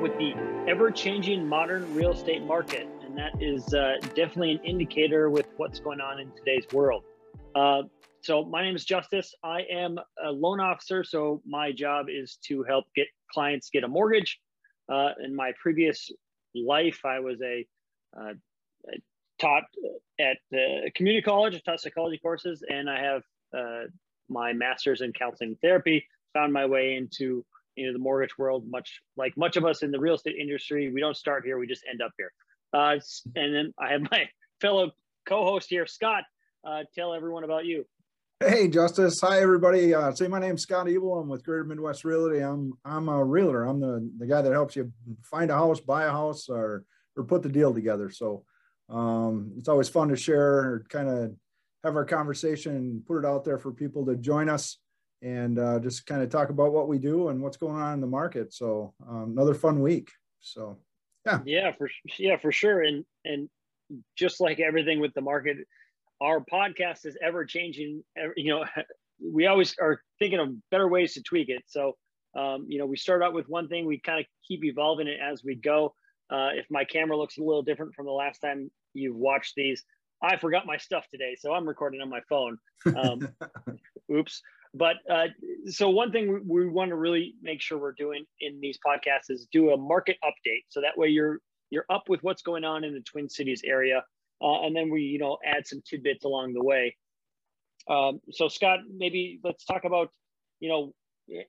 with the ever changing modern real estate market. And that is uh, definitely an indicator with what's going on in today's world. Uh, so, my name is Justice. I am a loan officer. So, my job is to help get clients get a mortgage. Uh, in my previous life, I was a uh, taught at the community college, I taught psychology courses, and I have uh, my master's in counseling therapy found my way into you know the mortgage world much like much of us in the real estate industry we don't start here we just end up here. Uh, and then i have my fellow co-host here scott uh, tell everyone about you. Hey justice. Hi everybody. Uh, say my name's scott evil. I'm with greater midwest realty. I'm i'm a realtor. I'm the the guy that helps you find a house buy a house or or put the deal together. So um, it's always fun to share or kind of have our conversation and put it out there for people to join us and uh, just kind of talk about what we do and what's going on in the market. So um, another fun week. So yeah, yeah, for yeah, for sure. And and just like everything with the market, our podcast is ever changing. You know, we always are thinking of better ways to tweak it. So um, you know, we start out with one thing, we kind of keep evolving it as we go. Uh, if my camera looks a little different from the last time you've watched these, I forgot my stuff today, so I'm recording on my phone. Um, oops. But uh, so one thing we, we want to really make sure we're doing in these podcasts is do a market update, so that way you're you're up with what's going on in the Twin Cities area, uh, and then we you know add some tidbits along the way. Um, so Scott, maybe let's talk about you know,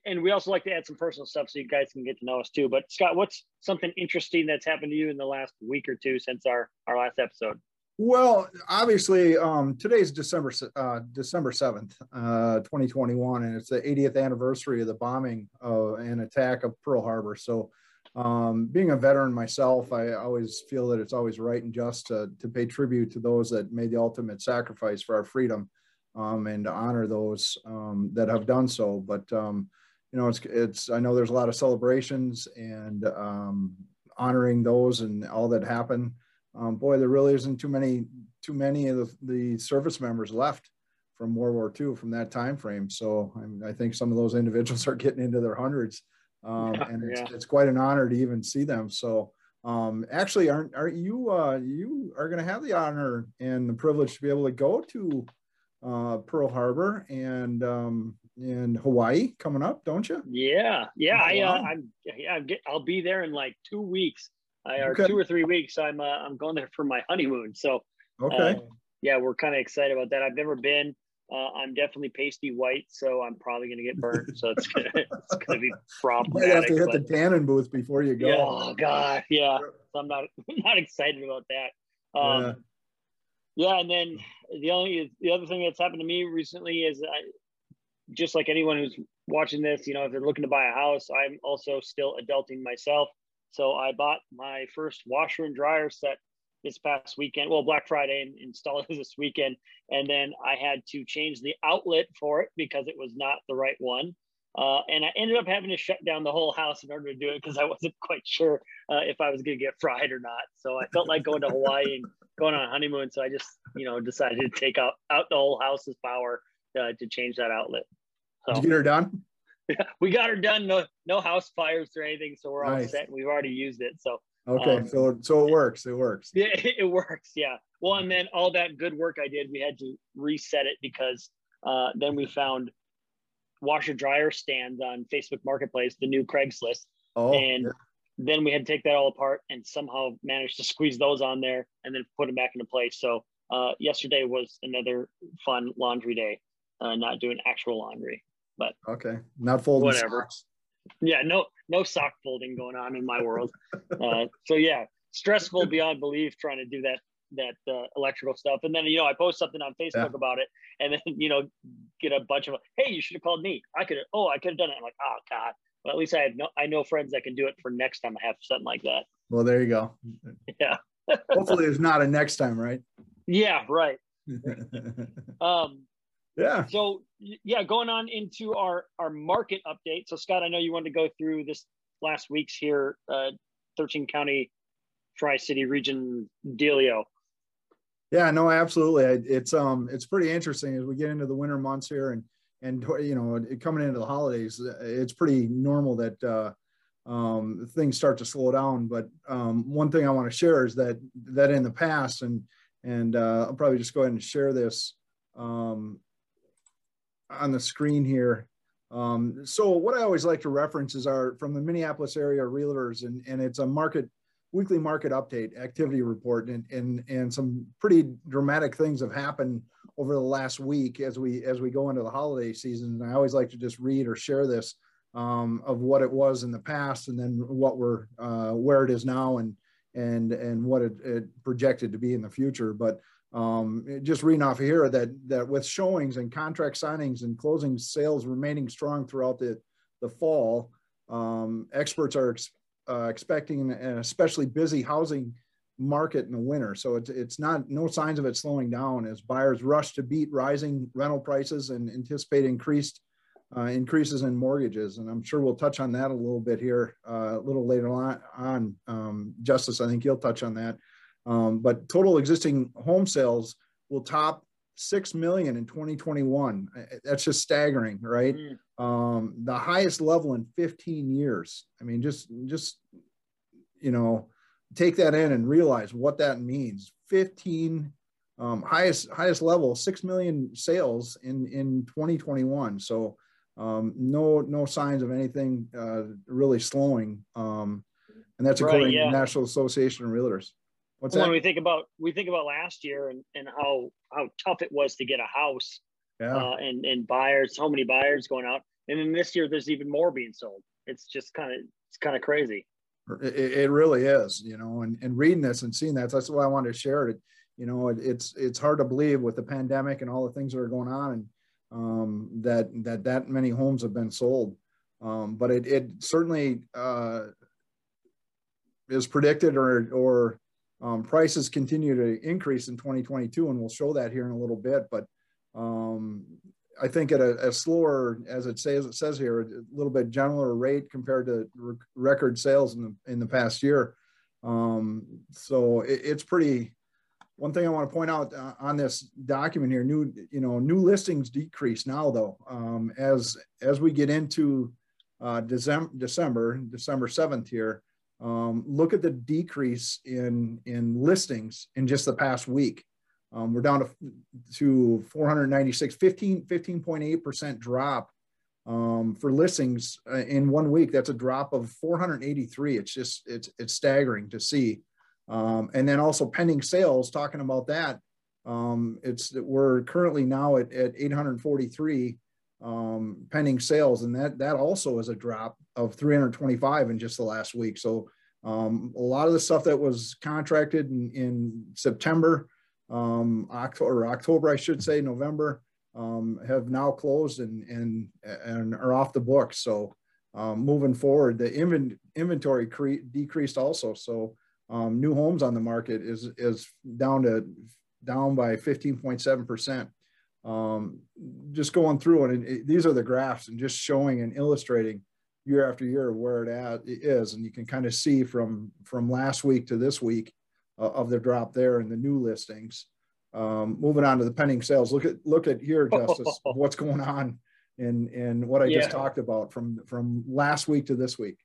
and we also like to add some personal stuff so you guys can get to know us too. But Scott, what's something interesting that's happened to you in the last week or two since our our last episode? Well, obviously, um, today's December uh, December seventh, uh, twenty twenty one, and it's the 80th anniversary of the bombing uh, and attack of Pearl Harbor. So, um, being a veteran myself, I always feel that it's always right and just to, to pay tribute to those that made the ultimate sacrifice for our freedom, um, and to honor those um, that have done so. But um, you know, it's it's I know there's a lot of celebrations and um, honoring those and all that happened um, boy, there really isn't too many too many of the, the service members left from World War II from that time frame. So I, I think some of those individuals are getting into their hundreds, um, yeah, and it's, yeah. it's, quite an honor to even see them. So um, actually, aren't are you uh, you are going to have the honor and the privilege to be able to go to uh, Pearl Harbor and um, in Hawaii coming up, don't you? Yeah, yeah. Oh, I uh, I'm yeah. I'm get, I'll be there in like two weeks. I are okay. two or three weeks. I'm uh, I'm going there for my honeymoon. So okay, uh, yeah, we're kind of excited about that. I've never been. Uh, I'm definitely pasty white, so I'm probably gonna get burned. So it's gonna it's gonna be problematic. You have to hit but, the tanning booth before you go. Yeah, oh god, yeah. So I'm not not excited about that. Um, yeah. yeah, and then the only the other thing that's happened to me recently is I, just like anyone who's watching this, you know, if they're looking to buy a house, I'm also still adulting myself. So I bought my first washer and dryer set this past weekend, well, Black Friday, and installed it this weekend. And then I had to change the outlet for it because it was not the right one. Uh, and I ended up having to shut down the whole house in order to do it because I wasn't quite sure uh, if I was going to get fried or not. So I felt like going to Hawaii and going on a honeymoon. So I just, you know, decided to take out, out the whole house's power uh, to change that outlet. So, Did you get her done? we got her done. No, no house fires or anything, so we're all set. We've already used it, so okay. Um, so so it works. It works. Yeah, it works. Yeah. Well, and then all that good work I did, we had to reset it because uh, then we found washer dryer stands on Facebook Marketplace, the new Craigslist, oh, and. Yeah. Then we had to take that all apart and somehow managed to squeeze those on there and then put them back into place. So uh, yesterday was another fun laundry day, uh, not doing actual laundry. But okay, not folding whatever. Socks. Yeah, no, no sock folding going on in my world. uh, so yeah, stressful beyond belief trying to do that that uh, electrical stuff. And then you know I post something on Facebook yeah. about it, and then you know get a bunch of hey, you should have called me. I could have. Oh, I could have done it. I'm like, oh god. Well, at least I have no. I know friends that can do it for next time I have something like that. Well, there you go. Yeah. Hopefully, there's not a next time, right? Yeah. Right. um. Yeah. So yeah, going on into our our market update. So Scott, I know you wanted to go through this last week's here, uh, 13 county Tri City region dealio. Yeah, no, absolutely. It's um it's pretty interesting as we get into the winter months here and and you know, coming into the holidays, it's pretty normal that uh, um, things start to slow down. But um, one thing I want to share is that that in the past, and and uh, I'll probably just go ahead and share this um, on the screen here. Um, so what I always like to reference is our from the Minneapolis area realtors, and and it's a market weekly market update activity report, and and and some pretty dramatic things have happened over the last week as we as we go into the holiday season. And I always like to just read or share this um, of what it was in the past, and then what we're uh, where it is now, and and and what it, it projected to be in the future. But um, just reading off here that that with showings and contract signings and closing sales remaining strong throughout the the fall, um, experts are ex, uh, expecting an especially busy housing market in the winter. So it's it's not no signs of it slowing down as buyers rush to beat rising rental prices and anticipate increased uh, increases in mortgages. And I'm sure we'll touch on that a little bit here uh, a little later on. on. Um, Justice, I think you'll touch on that. Um, but total existing home sales will top six million in 2021. That's just staggering, right? Mm. Um, the highest level in 15 years. I mean, just just you know, take that in and realize what that means. 15 um, highest highest level, six million sales in in 2021. So um, no no signs of anything uh, really slowing. Um, and that's according right, yeah. to the National Association of Realtors. What's when that? we think about we think about last year and, and how how tough it was to get a house, yeah. uh, and and buyers, so many buyers going out, and then this year there's even more being sold. It's just kind of it's kind of crazy. It, it, really is, you know, and, and reading this and seeing that, that's why I wanted to share it. You know, it, it's it's hard to believe with the pandemic and all the things that are going on, and um, that that that many homes have been sold. Um, but it, it certainly uh, is predicted or or um, prices continue to increase in 2022, and we'll show that here in a little bit. But um, I think at a, a, slower, as it says, it says here, a little bit gentler rate compared to re- record sales in the in the past year. Um, so it, it's pretty one thing I want to point out uh, on this document here, new, you know, new listings decrease now though, um, as, as we get into uh, December, December, December 7th here, um, look at the decrease in, in listings in just the past week. Um, we're down to, to 496, 15, 15.8% drop um, for listings uh, in one week. That's a drop of 483. It's just, it's, it's staggering to see. Um, and then also pending sales, talking about that, um, it's we're currently now at, at 843 um, pending sales, and that that also is a drop of 325 in just the last week. So um, a lot of the stuff that was contracted in, in September, um, October, October, I should say, November, um, have now closed and and and are off the books. So moving forward, the inventory cre- decreased also. So um, new homes on the market is is down to down by 15.7 percent. Um, just going through it, and it, these are the graphs and just showing and illustrating year after year where it at it is, and you can kind of see from from last week to this week uh, of the drop there in the new listings. Um, moving on to the pending sales, look at look at here, Justice, what's going on and and what I yeah. just talked about from from last week to this week.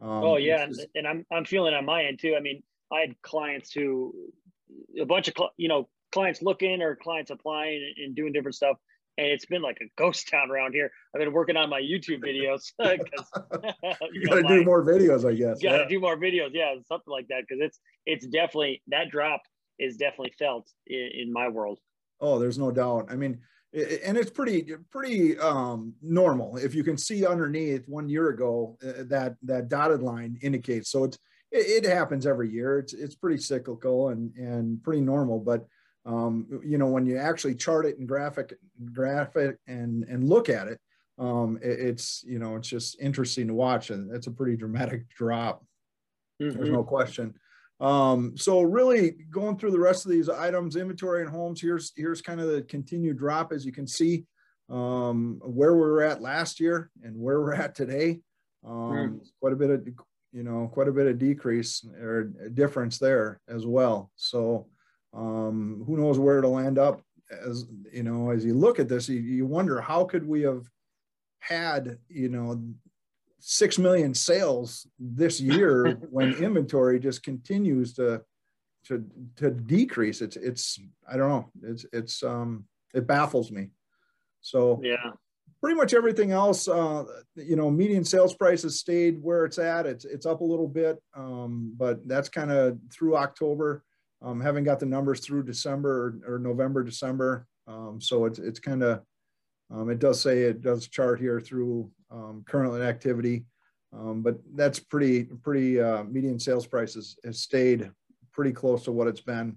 Um, oh yeah, and, and, I'm I'm feeling on my end too. I mean, I had clients who, a bunch of you know clients looking or clients applying and doing different stuff, and it's been like a ghost town around here. I've been working on my YouTube videos because you, gotta do more videos, I guess. Gotta yeah. do more videos, yeah, something like that because it's it's definitely that drop is definitely felt in, in my world. Oh, there's no doubt. I mean, and it's pretty pretty um, normal if you can see underneath one year ago uh, that that dotted line indicates so it's it, it, happens every year. It's it's pretty cyclical and and pretty normal. But um, you know, when you actually chart it and graphic graphic and and look at it, um, it, it's you know it's just interesting to watch, and it's a pretty dramatic drop. Mm-hmm. There's no question. Um, so really going through the rest of these items, inventory and homes, here's here's kind of the continued drop as you can see um, where we were at last year and where we're at today. Um, mm. Quite a bit of you know, quite a bit of decrease or difference there as well. So um, who knows where it'll end up as you know, as you look at this, you, you wonder how could we have had, you know, six million sales this year when inventory just continues to to to decrease. It's it's I don't know. It's it's um it baffles me. So yeah, pretty much everything else, uh, you know, median sales price has stayed where it's at. It's it's up a little bit, um, but that's kind of through October. Um, haven't got the numbers through December or, or November, December. Um, so it's it's kind of um, it does say it does chart here through um, current activity, um, but that's pretty pretty uh, median sales prices has stayed pretty close to what it's been.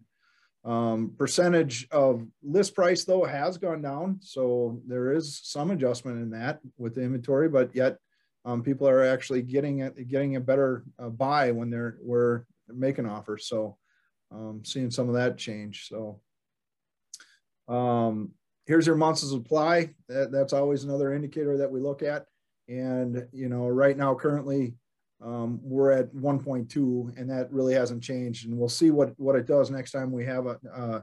Um, percentage of list price though has gone down, so there is some adjustment in that with the inventory, but yet people are actually getting it, getting a better uh, buy when they're we're making offers. So um, seeing some of that change. So um, here's your months of supply. That, that's always another indicator that we look at. And you know, right now currently um, we're at 1.2 and that really hasn't changed and we'll see what what it does next time we have a uh,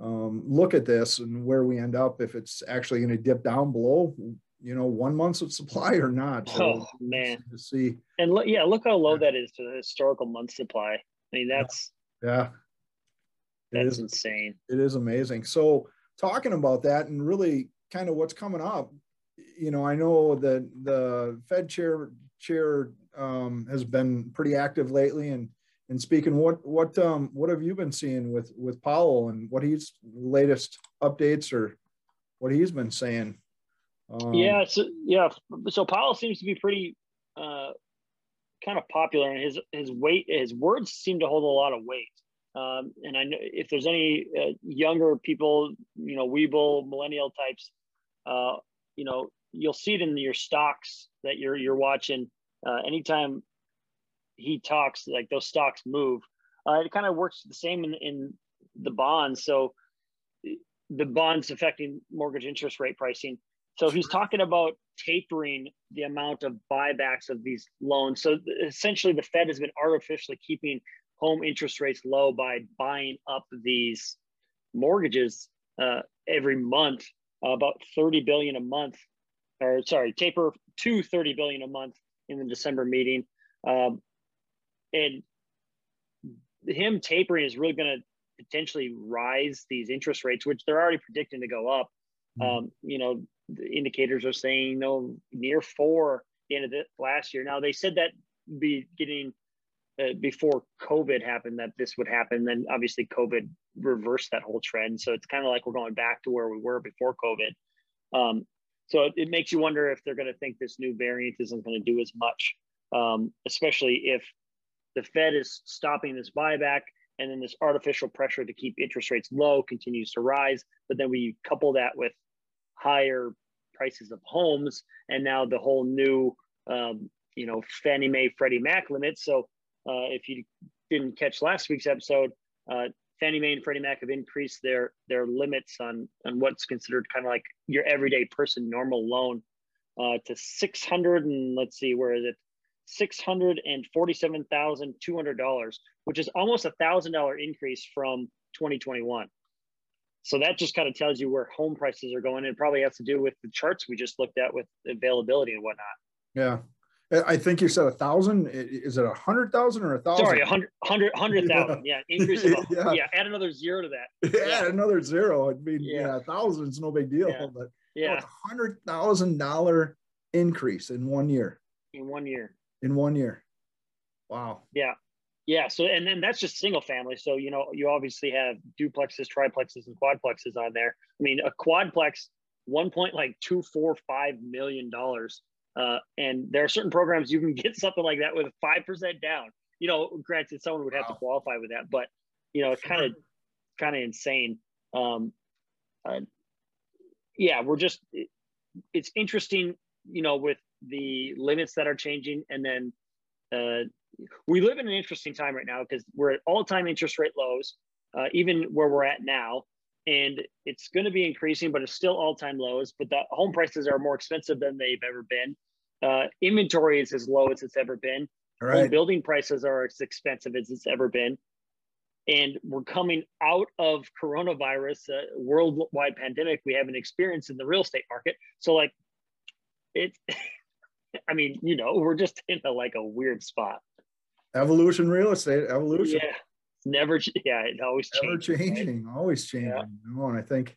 um, look at this and where we end up if it's actually going to dip down below you know one month's of supply or not so oh man to see and look yeah look how low yeah. that is to the historical month supply i mean that's yeah that's is, insane it is amazing so talking about that and really kind of what's coming up you know i know that the fed chair chair um, has been pretty active lately. And and speaking, what what um, what have you been seeing with with Powell and what he's latest updates or what he's been saying? Um, yeah, so yeah, so Powell seems to be pretty uh, kind of popular, and his his weight his words seem to hold a lot of weight. Um, and I know if there's any uh, younger people, you know, Webull millennial types, uh, you know, you'll see it in your stocks that you're you're watching uh, anytime he talks, like those stocks move. Uh, it kind of works the same in, in the bonds. So the bonds affecting mortgage interest rate pricing. So he's talking about tapering the amount of buybacks of these loans. So essentially, the Fed has been artificially keeping home interest rates low by buying up these mortgages uh, every month, uh, about 30 billion a month, or sorry, taper to 30 billion a month in the December meeting. Um, and him tapering is really going to potentially rise these interest rates, which they're already predicting to go up. Mm-hmm. Um, you know, the indicators are saying, you know, near four the end of the last year. Now they said that beginning uh, before COVID happened that this would happen. Then obviously COVID reversed that whole trend. So it's kind of like we're going back to where we were before COVID. Um, so it, makes you wonder if they're going to think this new variant isn't going to do as much, um, especially if the Fed is stopping this buyback and then this artificial pressure to keep interest rates low continues to rise. But then we couple that with higher prices of homes and now the whole new, um, you know, Fannie Mae, Freddie Mac limits. So uh, if you didn't catch last week's episode, uh, Fannie Mae and Freddie Mac have increased their their limits on on what's considered kind of like your everyday person normal loan uh, to six hundred and let's see where is it six hundred and forty seven thousand two hundred dollars, which is almost a thousand dollar increase from 2021. So that just kind of tells you where home prices are going. It probably has to do with the charts we just looked at with availability and whatnot. Yeah, I think you said a thousand. Is it a hundred thousand or a thousand? Sorry, a hundred, hundred, hundred thousand. Yeah. yeah, increase of yeah. yeah. Add another zero to that. Yeah, yeah. another zero. I mean, yeah, yeah a thousand is no big deal, yeah. but yeah, a hundred thousand dollar increase in one year. In one year. In one year. Wow. Yeah. Yeah. So, and then that's just single family. So, you know, you obviously have duplexes, triplexes, and quadplexes on there. I mean, a quadplex, one point like two, four, five million dollars uh, and there are certain programs you can get something like that with five percent down. You know, granted, someone would have wow. to qualify with that, but you know, it's kind of kind of insane. Um, uh, yeah, we're just it, it's interesting, you know, with the limits that are changing, and then uh, we live in an interesting time right now because we're at all-time interest rate lows, uh, even where we're at now and it's going to be increasing, but it's still all-time lows. But the home prices are more expensive than they've ever been. Uh, inventory is as low as it's ever been. Right. Home building prices are as expensive as it's ever been. and we're coming out of coronavirus, a worldwide pandemic we haven't experienced in the real estate market. So like it, I mean, you know, we're just in a like a weird spot. Evolution real estate, evolution. Yeah. Never, yeah, it always Never changing, right? always changing. Yeah. You know, and I think,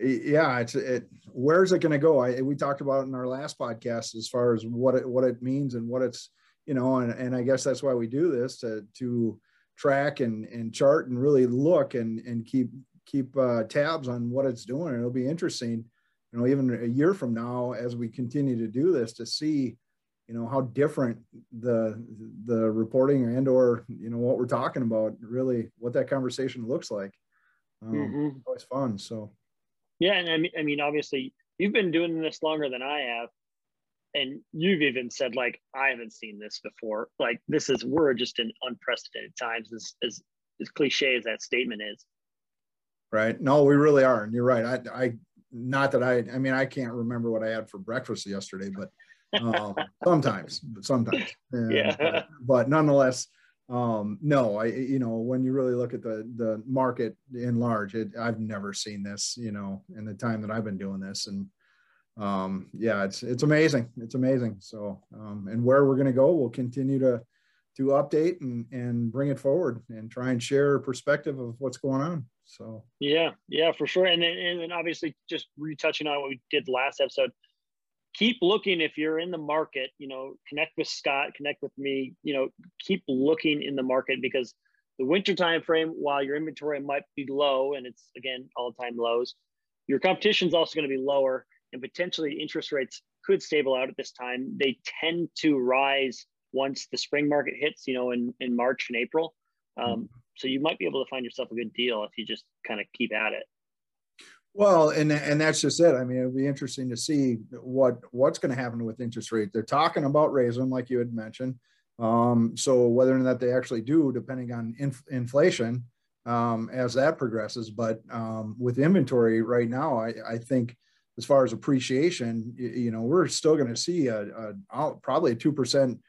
yeah, it's it. Where's it going to go? I, we talked about in our last podcast as far as what it what it means and what it's you know, and and I guess that's why we do this to to track and and chart and really look and and keep keep uh, tabs on what it's doing. It'll be interesting, you know, even a year from now as we continue to do this to see, you know, how different the the reporting and or you know what we're talking about really what that conversation looks like. Um, mm-hmm. Always fun. So. Yeah, and I mean, I mean, obviously, you've been doing this longer than I have and you've even said like i haven't seen this before like this is we're just in unprecedented times as as, as cliche as that statement is right no we really are and you're right i i not that i i mean i can't remember what i had for breakfast yesterday but um, sometimes but sometimes and, yeah but, but nonetheless um no i you know when you really look at the the market in large it, i've never seen this you know in the time that i've been doing this and um, yeah, it's it's amazing. It's amazing. So, um, and where we're going to go, we'll continue to to update and and bring it forward and try and share a perspective of what's going on. So, yeah, yeah, for sure. And then and then obviously just retouching on what we did last episode. Keep looking if you're in the market. You know, connect with Scott, connect with me. You know, keep looking in the market because the winter time frame, while your inventory might be low and it's again all time lows, your competition is also going to be lower and potentially interest rates could stable out at this time. They tend to rise once the spring market hits, you know, in, in March and April. Um, mm-hmm. so you might be able to find yourself a good deal if you just kind of keep at it. Well, and and that's just it. I mean, it'll be interesting to see what what's going to happen with interest rate. They're talking about raising them, like you had mentioned. Um, so whether or not they actually do, depending on inf- inflation, um, as that progresses. But um, with inventory right now, I, I think as far as appreciation, you, you know, we're still going to see a, a, probably a two percent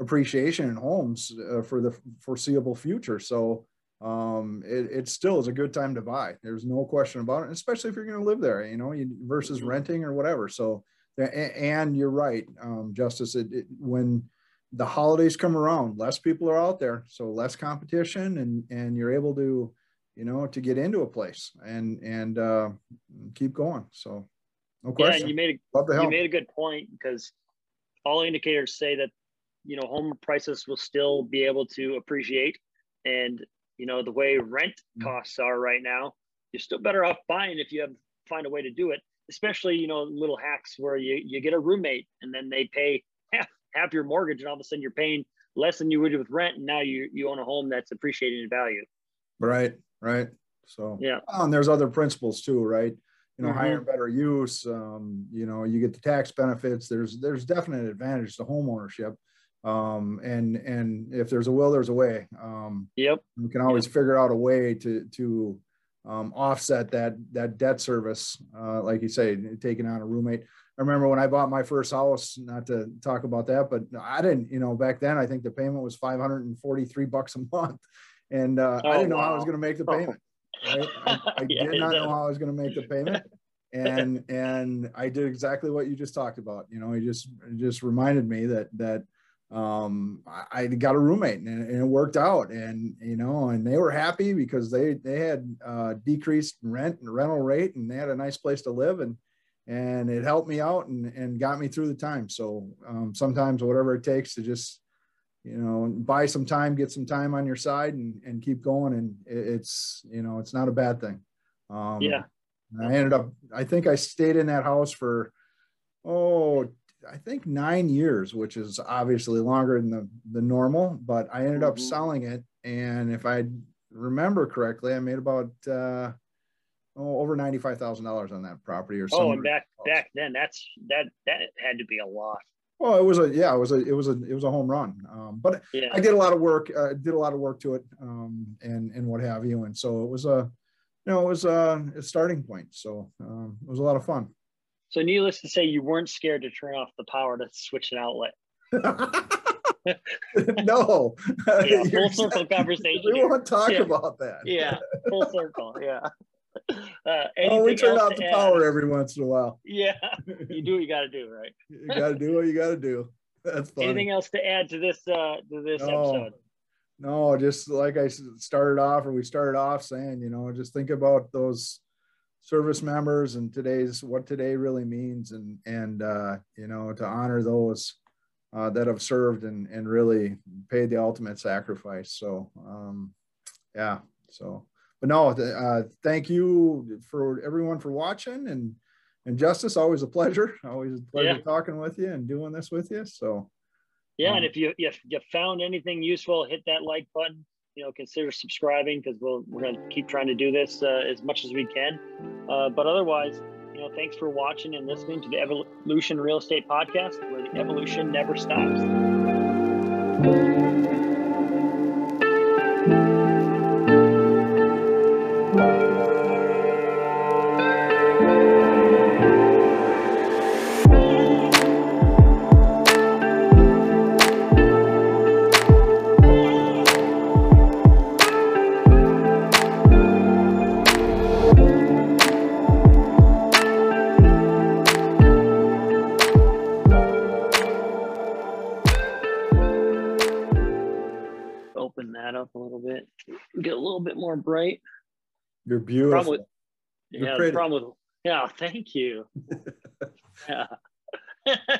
appreciation in homes uh, for the foreseeable future. So um, it, it, still is a good time to buy. There's no question about it, especially if you're going to live there, you know, versus mm-hmm. renting or whatever. So, and you're right, um, Justice. It, it, when the holidays come around, less people are out there, so less competition, and and you're able to, you know, to get into a place and and uh, keep going. So no question. Yeah, you made a, you made a good point because all indicators say that you know home prices will still be able to appreciate, and you know the way rent mm-hmm. costs are right now, you're still better off buying if you have find a way to do it. Especially you know little hacks where you you get a roommate and then they pay half half your mortgage, and all of a sudden you're paying less than you would with rent, and now you you own a home that's appreciating in value. Right, right. So yeah, oh, and there's other principles too, right? you know, mm-hmm. higher and better use. Um, you know, you get the tax benefits. There's there's definite advantage to home ownership. Um, and and if there's a will, there's a way. Um, yep. We can always yep. figure out a way to to um, offset that that debt service, uh, like you say, taking on a roommate. I remember when I bought my first house, not to talk about that, but I didn't, you know, back then I think the payment was 543 bucks a month. And uh, oh, I didn't know wow. how I was going to make the payment. Right? I, I yeah, did not know how I was going to make the payment, and and I did exactly what you just talked about. You know, he just just reminded me that that um, I, I got a roommate and, and, it worked out, and you know, and they were happy because they they had uh, decreased rent and rental rate, and they had a nice place to live, and and it helped me out and and got me through the time. So um, sometimes whatever it takes to just you know, buy some time, get some time on your side and, and keep going. And it's, you know, it's not a bad thing. Um, yeah. I ended up, I think I stayed in that house for, oh, I think nine years, which is obviously longer than the, the normal, but I ended up mm-hmm. selling it. And if I remember correctly, I made about, uh, oh, over $95,000 on that property or something. Oh, and back, back then that's, that, that had to be a lot. Well, it was a yeah, it was a it was a it was a home run. Um, but yeah. I did a lot of work, uh, did a lot of work to it, um, and and what have you. And so it was a, you know, it was a, a starting point. So um, it was a lot of fun. So needless to say, you weren't scared to turn off the power to switch an outlet. no. Yeah, full circle conversation. We won't talk Yeah. about that. Yeah, full circle. Yeah. Uh, Oh, we turn off the add? power every once in a while. Yeah, you do what you got to do, right? You got to do what you got to do. That's funny. Anything else to add to this uh, to this No. episode? No, just like I started off, or we started off saying, you know, just think about those service members and today's what today really means, and and uh, you know, to honor those uh, that have served and and really paid the ultimate sacrifice. So, um, yeah. So, but no, uh, thank you for everyone for watching and and Justice, always a pleasure. Always a pleasure Yeah. talking with you and doing this with you. So, Yeah, Um, and if you if you found anything useful, hit that like button. You know, consider subscribing because we'll we're gonna keep trying to do this uh, as much as we can. Uh, but otherwise, you know, thanks for watching and listening to the Evolution Real Estate Podcast, where the evolution never stops. Beautiful. Problem with, You're yeah, the problem with yeah, thank you. yeah.